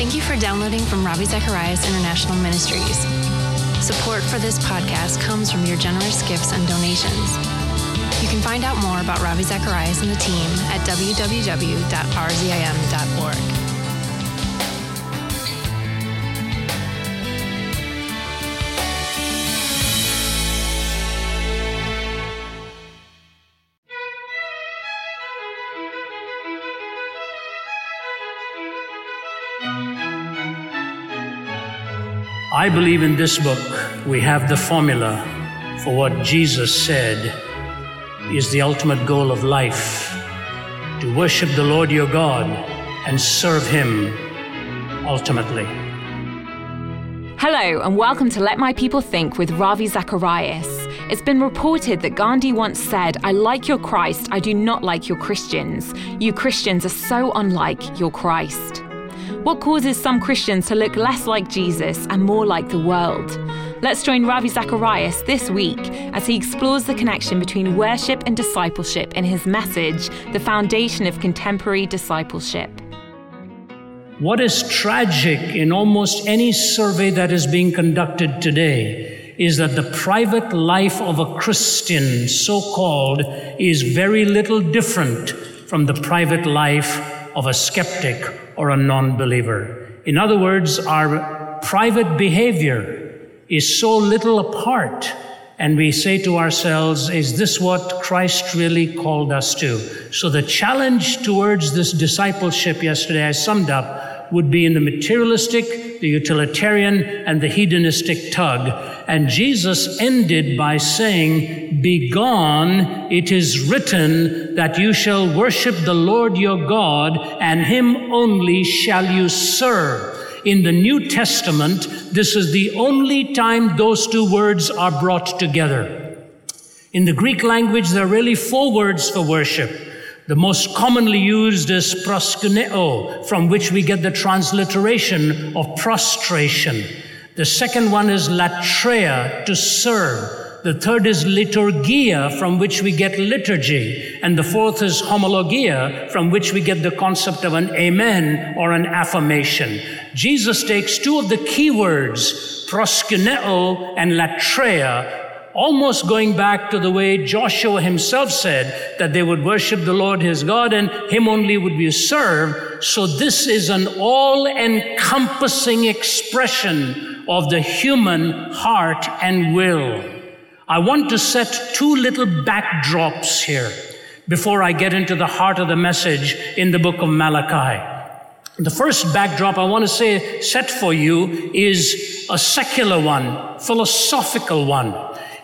Thank you for downloading from Ravi Zacharias International Ministries. Support for this podcast comes from your generous gifts and donations. You can find out more about Ravi Zacharias and the team at www.rzim.org. I believe in this book we have the formula for what Jesus said is the ultimate goal of life to worship the Lord your God and serve Him ultimately. Hello, and welcome to Let My People Think with Ravi Zacharias. It's been reported that Gandhi once said, I like your Christ, I do not like your Christians. You Christians are so unlike your Christ. What causes some Christians to look less like Jesus and more like the world? Let's join Ravi Zacharias this week as he explores the connection between worship and discipleship in his message, The Foundation of Contemporary Discipleship. What is tragic in almost any survey that is being conducted today is that the private life of a Christian, so called, is very little different from the private life of a skeptic or a non believer. In other words, our private behavior is so little apart. And we say to ourselves, is this what Christ really called us to? So the challenge towards this discipleship yesterday, I summed up, would be in the materialistic, the utilitarian, and the hedonistic tug. And Jesus ended by saying, Begone, it is written that you shall worship the Lord your God, and him only shall you serve. In the New Testament, this is the only time those two words are brought together. In the Greek language, there are really four words for worship. The most commonly used is proskuneo, from which we get the transliteration of prostration. The second one is latreia, to serve. The third is liturgia, from which we get liturgy. And the fourth is homologia, from which we get the concept of an amen or an affirmation. Jesus takes two of the key words, proskuneo and latreia, almost going back to the way Joshua himself said that they would worship the Lord his God and him only would be served. So this is an all encompassing expression of the human heart and will. I want to set two little backdrops here before I get into the heart of the message in the book of Malachi. The first backdrop I want to say set for you is a secular one, philosophical one.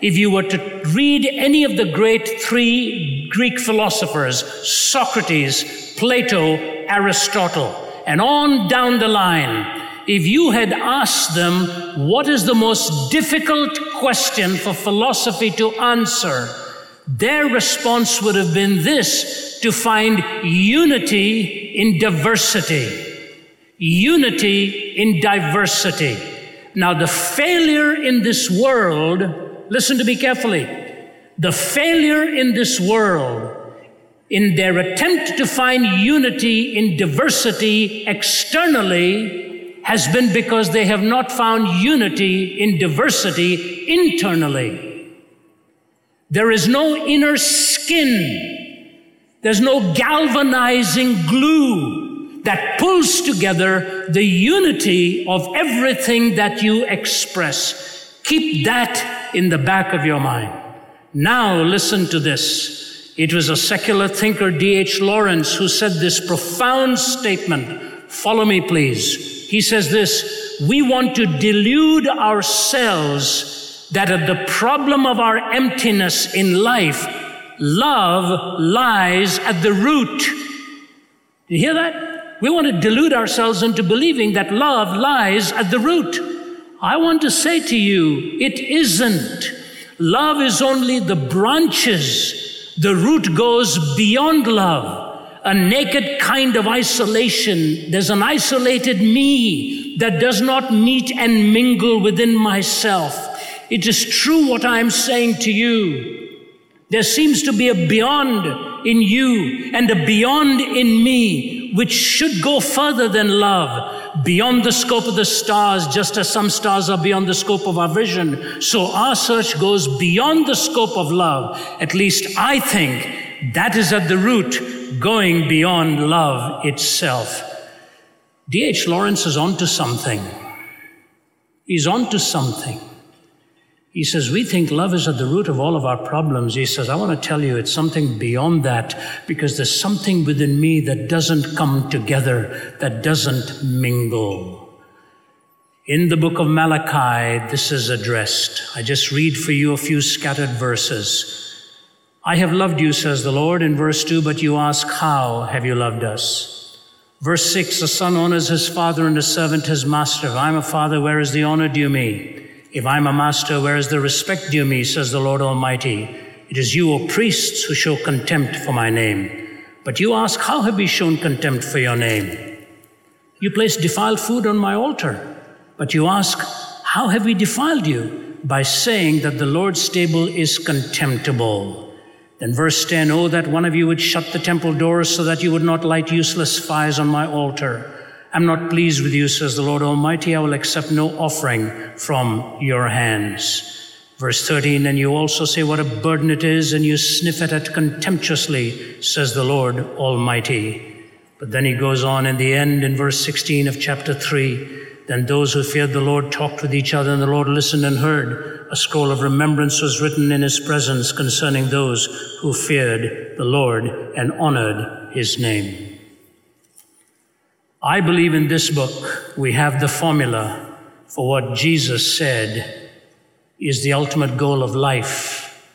If you were to read any of the great three Greek philosophers, Socrates, Plato, Aristotle, and on down the line, if you had asked them what is the most difficult question for philosophy to answer, their response would have been this to find unity in diversity. Unity in diversity. Now, the failure in this world, listen to me carefully, the failure in this world in their attempt to find unity in diversity externally has been because they have not found unity in diversity internally. There is no inner skin. There's no galvanizing glue that pulls together the unity of everything that you express. Keep that in the back of your mind. Now listen to this. It was a secular thinker, D.H. Lawrence, who said this profound statement. Follow me, please. He says this We want to delude ourselves that at the problem of our emptiness in life, love lies at the root. Do you hear that? We want to delude ourselves into believing that love lies at the root. I want to say to you, it isn't. Love is only the branches the root goes beyond love, a naked kind of isolation. There's an isolated me that does not meet and mingle within myself. It is true what I'm saying to you. There seems to be a beyond in you and a beyond in me which should go further than love, beyond the scope of the stars, just as some stars are beyond the scope of our vision. So our search goes beyond the scope of love. At least I think that is at the root, going beyond love itself. D.H. Lawrence is onto something. He's onto something. He says, We think love is at the root of all of our problems. He says, I want to tell you it's something beyond that because there's something within me that doesn't come together, that doesn't mingle. In the book of Malachi, this is addressed. I just read for you a few scattered verses. I have loved you, says the Lord, in verse 2, but you ask, How have you loved us? Verse 6 A son honors his father and a servant his master. If I'm a father, where is the honor due me? If I'm a master, where is the respect due me, says the Lord Almighty? It is you, O priests, who show contempt for my name. But you ask, How have we shown contempt for your name? You place defiled food on my altar. But you ask, How have we defiled you? By saying that the Lord's table is contemptible. Then verse 10 Oh, that one of you would shut the temple doors so that you would not light useless fires on my altar. I'm not pleased with you, says the Lord Almighty. I will accept no offering from your hands. Verse 13, and you also say what a burden it is, and you sniff at it contemptuously, says the Lord Almighty. But then he goes on in the end, in verse 16 of chapter 3, then those who feared the Lord talked with each other, and the Lord listened and heard. A scroll of remembrance was written in his presence concerning those who feared the Lord and honored his name. I believe in this book we have the formula for what Jesus said is the ultimate goal of life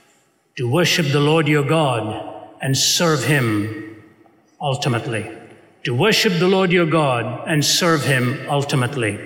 to worship the Lord your God and serve Him ultimately. To worship the Lord your God and serve Him ultimately.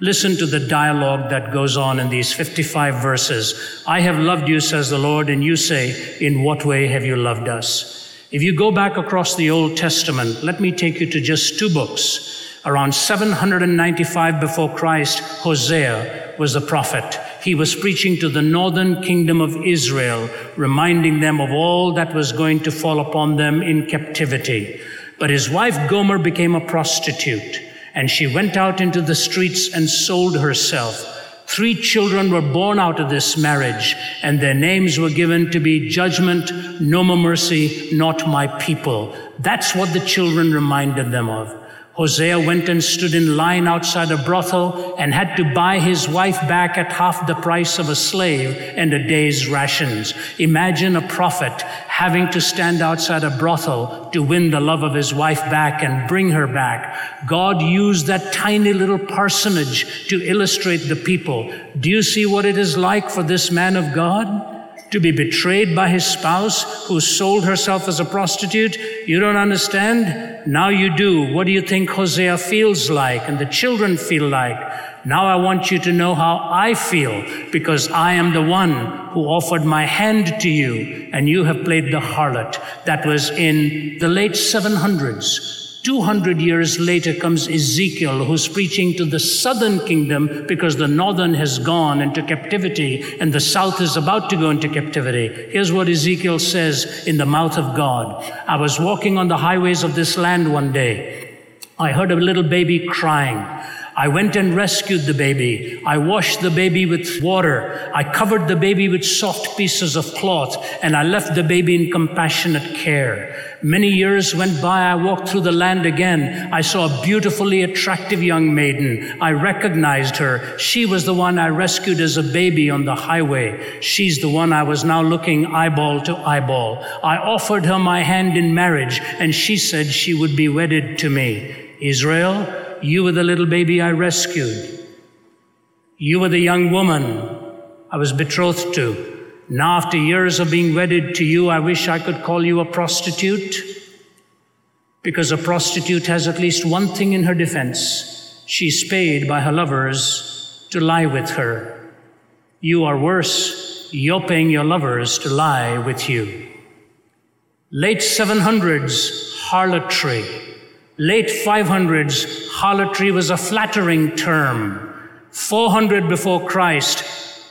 Listen to the dialogue that goes on in these 55 verses. I have loved you, says the Lord, and you say, In what way have you loved us? If you go back across the Old Testament, let me take you to just two books. Around 795 before Christ, Hosea was a prophet. He was preaching to the northern kingdom of Israel, reminding them of all that was going to fall upon them in captivity. But his wife Gomer became a prostitute, and she went out into the streets and sold herself. Three children were born out of this marriage, and their names were given to be judgment, no more mercy, not my people. That's what the children reminded them of. Hosea went and stood in line outside a brothel and had to buy his wife back at half the price of a slave and a day's rations. Imagine a prophet having to stand outside a brothel to win the love of his wife back and bring her back. God used that tiny little parsonage to illustrate the people. Do you see what it is like for this man of God? To be betrayed by his spouse who sold herself as a prostitute? You don't understand? Now you do. What do you think Hosea feels like and the children feel like? Now I want you to know how I feel because I am the one who offered my hand to you and you have played the harlot. That was in the late 700s. 200 years later comes Ezekiel, who's preaching to the southern kingdom because the northern has gone into captivity and the south is about to go into captivity. Here's what Ezekiel says in the mouth of God I was walking on the highways of this land one day. I heard a little baby crying. I went and rescued the baby. I washed the baby with water. I covered the baby with soft pieces of cloth and I left the baby in compassionate care. Many years went by. I walked through the land again. I saw a beautifully attractive young maiden. I recognized her. She was the one I rescued as a baby on the highway. She's the one I was now looking eyeball to eyeball. I offered her my hand in marriage and she said she would be wedded to me. Israel, you were the little baby I rescued. You were the young woman I was betrothed to. Now, after years of being wedded to you, I wish I could call you a prostitute. Because a prostitute has at least one thing in her defense she's paid by her lovers to lie with her. You are worse, you're paying your lovers to lie with you. Late 700s, harlotry. Late 500s, harlotry was a flattering term. 400 before Christ,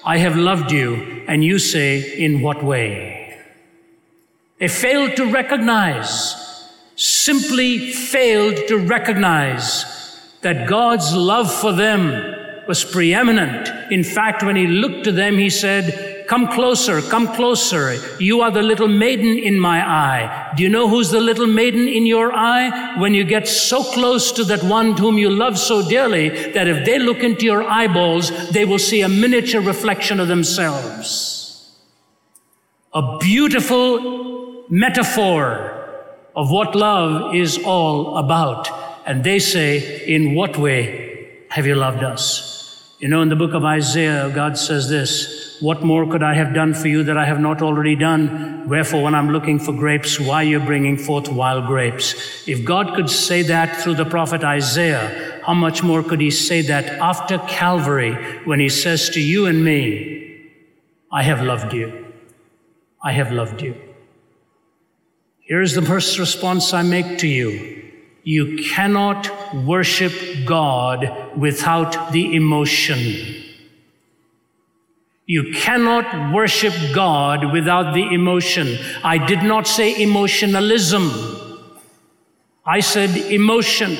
I have loved you, and you say, In what way? They failed to recognize simply failed to recognize that God's love for them was preeminent. In fact, when he looked to them, he said, Come closer, come closer. You are the little maiden in my eye. Do you know who's the little maiden in your eye? When you get so close to that one whom you love so dearly that if they look into your eyeballs, they will see a miniature reflection of themselves. A beautiful metaphor of what love is all about. And they say, In what way have you loved us? You know, in the book of Isaiah, God says this What more could I have done for you that I have not already done? Wherefore, when I'm looking for grapes, why are you bringing forth wild grapes? If God could say that through the prophet Isaiah, how much more could he say that after Calvary when he says to you and me, I have loved you. I have loved you. Here's the first response I make to you. You cannot worship God without the emotion. You cannot worship God without the emotion. I did not say emotionalism. I said emotion.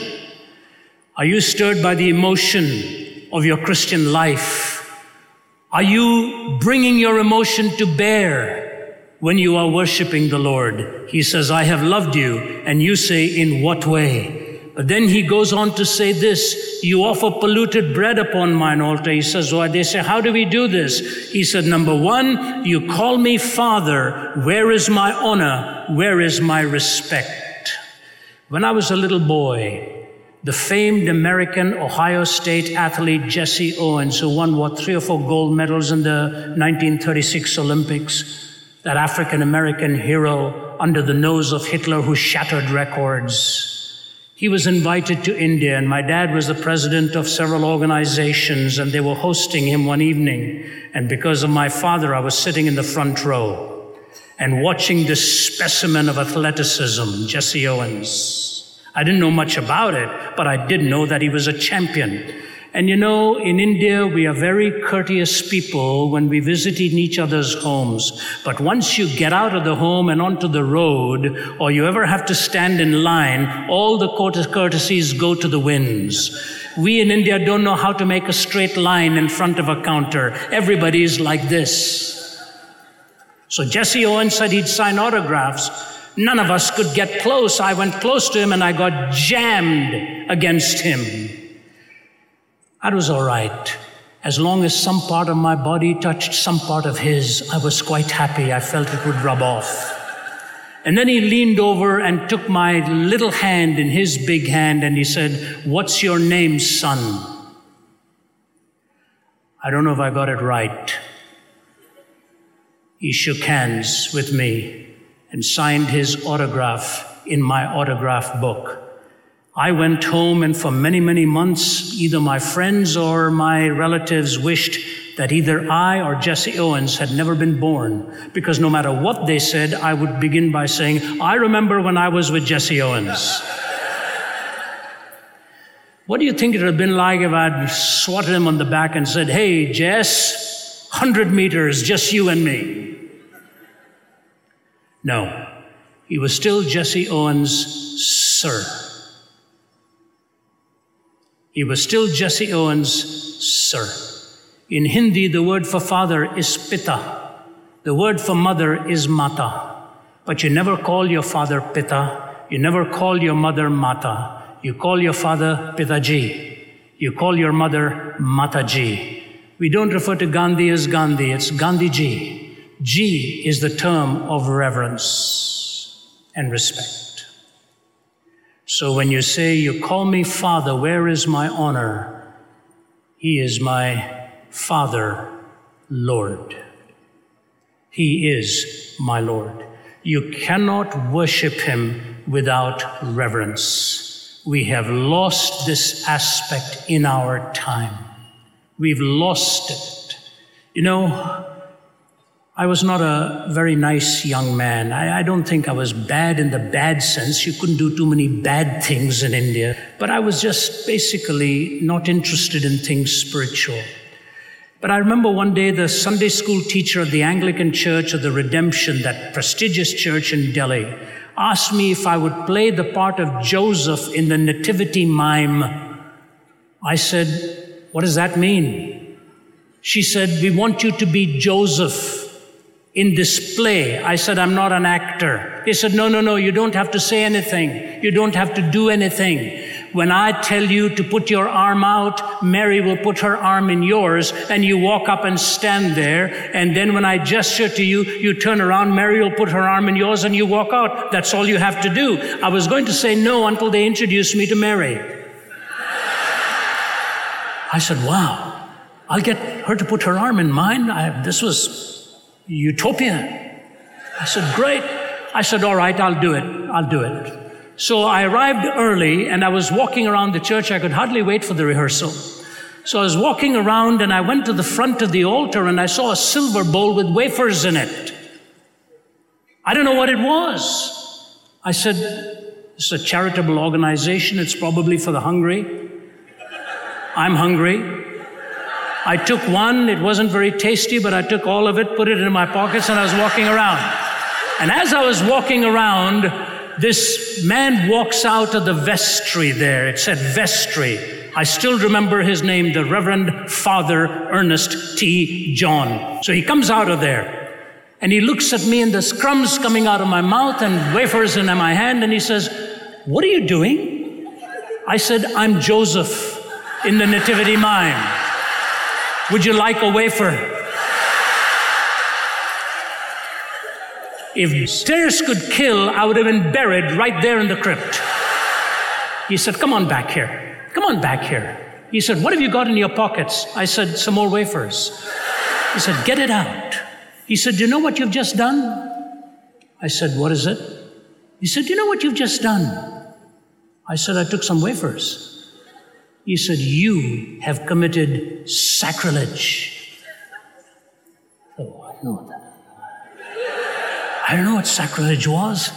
Are you stirred by the emotion of your Christian life? Are you bringing your emotion to bear? when you are worshiping the Lord. He says, I have loved you. And you say, In what way? But then he goes on to say this You offer polluted bread upon mine altar. He says, Why? They say, How do we do this? He said, Number one, you call me Father. Where is my honor? Where is my respect? When I was a little boy, the famed American Ohio State athlete Jesse Owens, who won what, three or four gold medals in the 1936 Olympics, that African American hero under the nose of Hitler who shattered records. He was invited to India, and my dad was the president of several organizations, and they were hosting him one evening. And because of my father, I was sitting in the front row and watching this specimen of athleticism, Jesse Owens. I didn't know much about it, but I did know that he was a champion. And you know, in India, we are very courteous people when we visit in each other's homes. But once you get out of the home and onto the road, or you ever have to stand in line, all the courtesies go to the winds. We in India don't know how to make a straight line in front of a counter. Everybody's like this. So Jesse Owen said he'd sign autographs. None of us could get close. I went close to him and I got jammed against him. That was all right. As long as some part of my body touched some part of his, I was quite happy. I felt it would rub off. And then he leaned over and took my little hand in his big hand and he said, What's your name, son? I don't know if I got it right. He shook hands with me and signed his autograph in my autograph book. I went home, and for many, many months, either my friends or my relatives wished that either I or Jesse Owens had never been born, because no matter what they said, I would begin by saying, I remember when I was with Jesse Owens. what do you think it would have been like if I'd swatted him on the back and said, Hey, Jess, 100 meters, just you and me? No, he was still Jesse Owens, sir. He was still Jesse Owens, sir. In Hindi, the word for father is pita. The word for mother is mata. But you never call your father pita. You never call your mother mata. You call your father pitaji. You call your mother mataji. We don't refer to Gandhi as Gandhi, it's Gandhiji. Ji is the term of reverence and respect. So when you say, You call me Father, where is my honor? He is my Father, Lord. He is my Lord. You cannot worship Him without reverence. We have lost this aspect in our time. We've lost it. You know, I was not a very nice young man. I, I, don't think I was bad in the bad sense. You couldn't do too many bad things in India. But I was just basically not interested in things spiritual. But I remember one day the Sunday school teacher of the Anglican Church of the Redemption, that prestigious church in Delhi, asked me if I would play the part of Joseph in the Nativity mime. I said, What does that mean? She said, We want you to be Joseph in display. I said, I'm not an actor. He said, No, no, no, you don't have to say anything. You don't have to do anything. When I tell you to put your arm out, Mary will put her arm in yours and you walk up and stand there. And then when I gesture to you, you turn around, Mary will put her arm in yours and you walk out. That's all you have to do. I was going to say no until they introduced me to Mary. I said, wow, I'll get her to put her arm in mine. I, this was utopia. I said, great. I said, all right, I'll do it. I'll do it. So I arrived early and I was walking around the church. I could hardly wait for the rehearsal. So I was walking around and I went to the front of the altar and I saw a silver bowl with wafers in it. I don't know what it was. I said, It's a charitable organization. It's probably for the hungry. I'm hungry. I took one. It wasn't very tasty, but I took all of it, put it in my pockets, and I was walking around. And as I was walking around, this man walks out of the vestry there. It said vestry. I still remember his name, the Reverend Father Ernest T. John. So he comes out of there and he looks at me and there's crumbs coming out of my mouth and wafers in my hand and he says, What are you doing? I said, I'm Joseph in the Nativity Mime. Would you like a wafer? If stares could kill, I would have been buried right there in the crypt. He said, Come on back here. Come on back here. He said, What have you got in your pockets? I said, Some more wafers. He said, Get it out. He said, Do you know what you've just done? I said, What is it? He said, you know what you've just done? I said, I took some wafers. He said, You have committed sacrilege. Oh, I know that. I don't know what sacrilege was.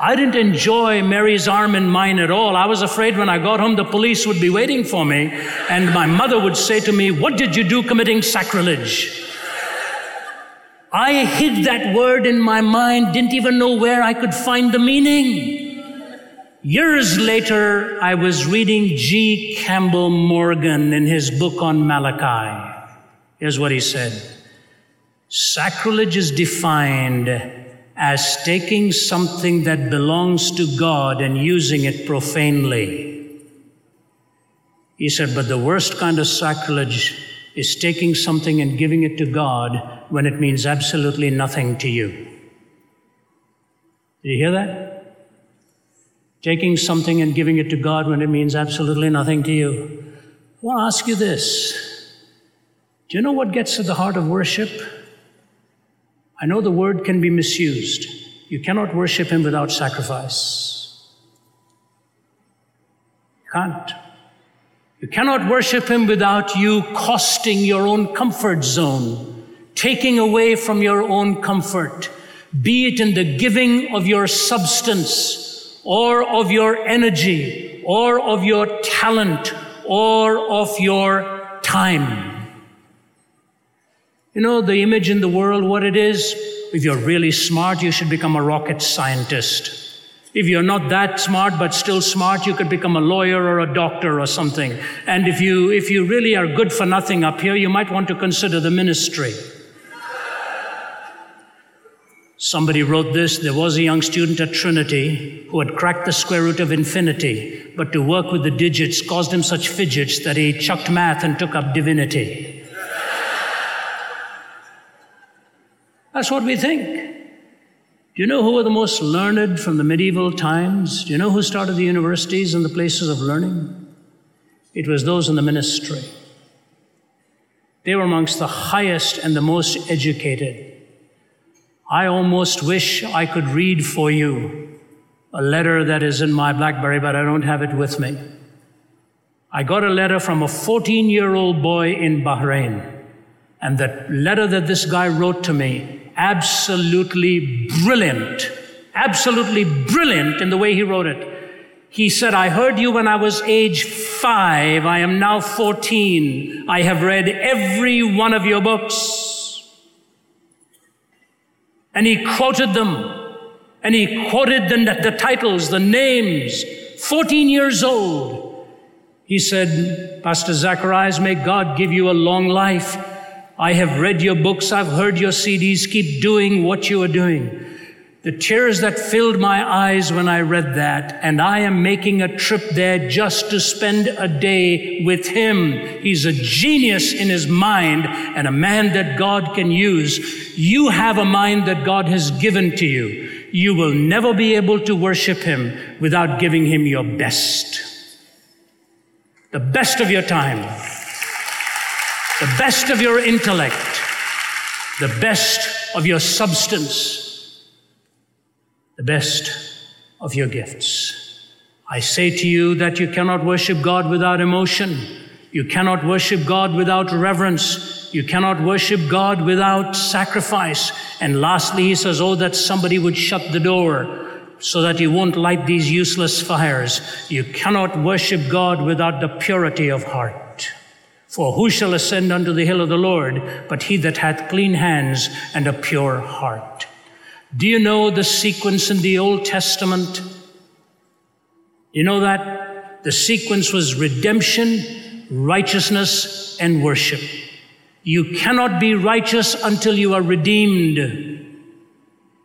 I didn't enjoy Mary's arm in mine at all. I was afraid when I got home the police would be waiting for me and my mother would say to me, What did you do committing sacrilege? I hid that word in my mind, didn't even know where I could find the meaning. Years later, I was reading G. Campbell Morgan in his book on Malachi. Here's what he said Sacrilege is defined as taking something that belongs to God and using it profanely. He said, but the worst kind of sacrilege is taking something and giving it to God when it means absolutely nothing to you. Did you hear that? Taking something and giving it to God when it means absolutely nothing to you. I want to ask you this. Do you know what gets to the heart of worship? I know the word can be misused. You cannot worship him without sacrifice. You can't. You cannot worship him without you costing your own comfort zone, taking away from your own comfort, be it in the giving of your substance or of your energy or of your talent or of your time. You know, the image in the world, what it is? If you're really smart, you should become a rocket scientist. If you're not that smart but still smart, you could become a lawyer or a doctor or something. And if you, if you really are good for nothing up here, you might want to consider the ministry. Somebody wrote this. There was a young student at Trinity who had cracked the square root of infinity, but to work with the digits caused him such fidgets that he chucked math and took up divinity. That's what we think. Do you know who were the most learned from the medieval times? Do you know who started the universities and the places of learning? It was those in the ministry. They were amongst the highest and the most educated. I almost wish I could read for you a letter that is in my Blackberry, but I don't have it with me. I got a letter from a 14 year old boy in Bahrain. And the letter that this guy wrote to me absolutely brilliant, absolutely brilliant in the way he wrote it. He said, I heard you when I was age five. I am now 14. I have read every one of your books. And he quoted them. And he quoted the, the titles, the names, 14 years old. He said, Pastor Zacharias, may God give you a long life. I have read your books, I've heard your CDs, keep doing what you are doing. The tears that filled my eyes when I read that, and I am making a trip there just to spend a day with him. He's a genius in his mind and a man that God can use. You have a mind that God has given to you. You will never be able to worship him without giving him your best. The best of your time the best of your intellect, the best of your substance, the best of your gifts. I say to you that you cannot worship God without emotion. You cannot worship God without reverence. You cannot worship God without sacrifice. And lastly, he says, Oh, that somebody would shut the door so that you won't light these useless fires. You cannot worship God without the purity of heart. For who shall ascend unto the hill of the Lord but he that hath clean hands and a pure heart? Do you know the sequence in the Old Testament? You know that? The sequence was redemption, righteousness, and worship. You cannot be righteous until you are redeemed.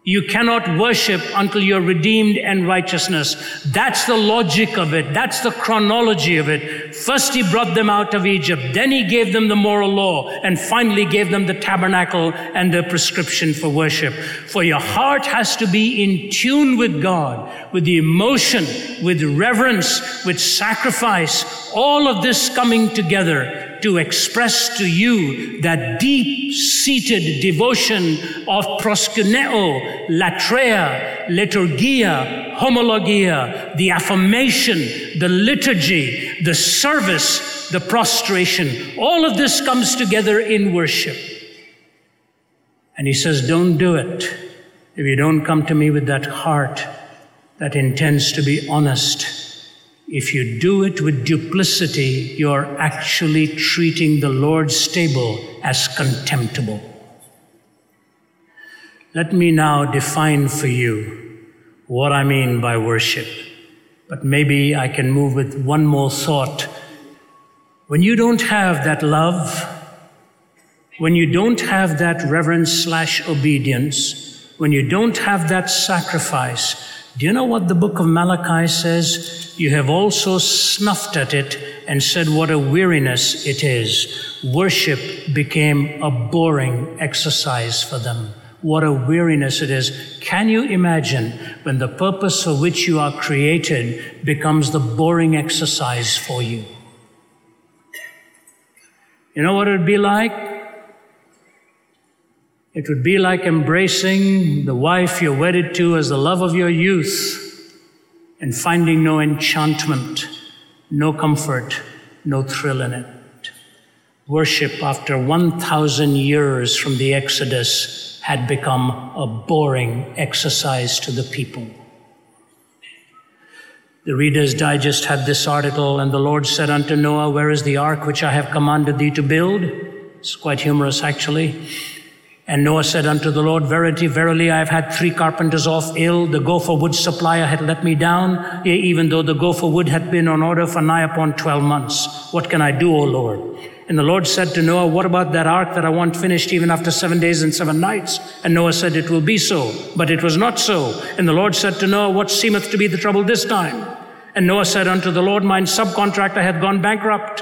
You cannot worship until you're redeemed and righteousness. That's the logic of it. That's the chronology of it. First, he brought them out of Egypt. Then he gave them the moral law and finally gave them the tabernacle and the prescription for worship. For your heart has to be in tune with God, with the emotion, with reverence, with sacrifice, all of this coming together to express to you that deep seated devotion of proskuneo, latreia, liturgia, homologia, the affirmation, the liturgy, the service, the prostration. All of this comes together in worship. And he says, Don't do it if you don't come to me with that heart that intends to be honest if you do it with duplicity, you're actually treating the Lord's table as contemptible. Let me now define for you what I mean by worship. But maybe I can move with one more thought. When you don't have that love, when you don't have that reverence slash obedience, when you don't have that sacrifice, do you know what the book of Malachi says? you have also snuffed at it and said what a weariness it is. Worship became a boring exercise for them. What a weariness it is. Can you imagine when the purpose for which you are created becomes the boring exercise for you? You know what it would be like? It would be like embracing the wife you're wedded to as the love of your youth and finding no enchantment, no comfort, no thrill in it. Worship, after 1,000 years from the Exodus, had become a boring exercise to the people. The Reader's Digest had this article, and the Lord said unto Noah, Where is the ark which I have commanded thee to build? It's quite humorous, actually. And Noah said unto the Lord, Verily, verily, I have had three carpenters off ill. The gopher wood supplier had let me down, yea, even though the gopher wood had been on order for nigh upon twelve months. What can I do, O Lord? And the Lord said to Noah, What about that ark that I want finished even after seven days and seven nights? And Noah said, It will be so. But it was not so. And the Lord said to Noah, What seemeth to be the trouble this time? And Noah said unto the Lord, Mine subcontractor hath gone bankrupt.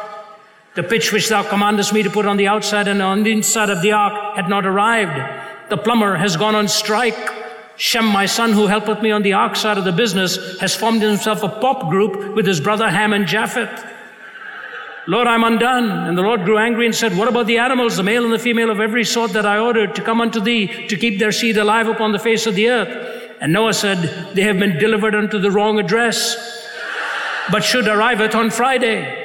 The pitch which thou commandest me to put on the outside and on the inside of the ark had not arrived. The plumber has gone on strike. Shem, my son, who helpeth me on the ark side of the business, has formed himself a pop group with his brother Ham and Japheth. Lord, I'm undone. And the Lord grew angry and said, What about the animals, the male and the female of every sort that I ordered to come unto thee to keep their seed alive upon the face of the earth? And Noah said, They have been delivered unto the wrong address, but should arrive it on Friday.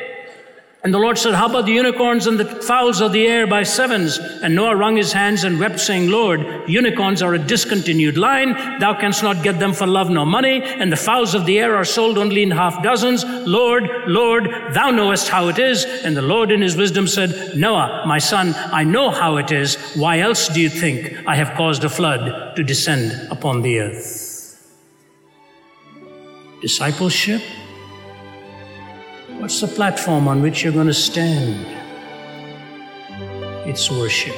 And the Lord said, How about the unicorns and the fowls of the air by sevens? And Noah wrung his hands and wept, saying, Lord, unicorns are a discontinued line. Thou canst not get them for love nor money. And the fowls of the air are sold only in half dozens. Lord, Lord, thou knowest how it is. And the Lord in his wisdom said, Noah, my son, I know how it is. Why else do you think I have caused a flood to descend upon the earth? Discipleship? What's the platform on which you're going to stand? It's worship.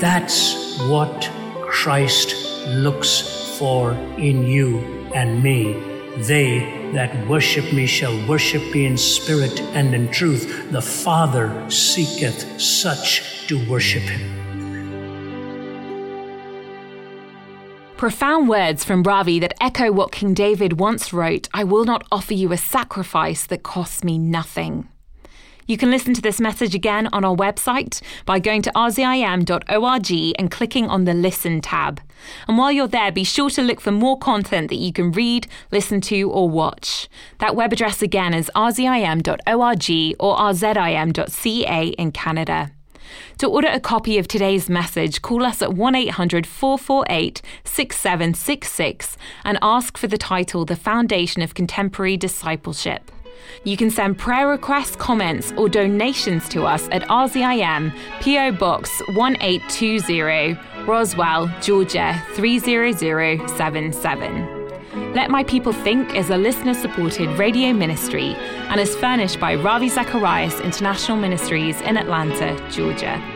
That's what Christ looks for in you and me. They that worship me shall worship me in spirit and in truth. The Father seeketh such to worship him. Profound words from Ravi that echo what King David once wrote I will not offer you a sacrifice that costs me nothing. You can listen to this message again on our website by going to rzim.org and clicking on the Listen tab. And while you're there, be sure to look for more content that you can read, listen to, or watch. That web address again is rzim.org or rzim.ca in Canada. To order a copy of today's message, call us at 1 800 448 6766 and ask for the title The Foundation of Contemporary Discipleship. You can send prayer requests, comments, or donations to us at RZIM, PO Box 1820, Roswell, Georgia 30077. Let My People Think is a listener supported radio ministry and is furnished by Ravi Zacharias International Ministries in Atlanta, Georgia.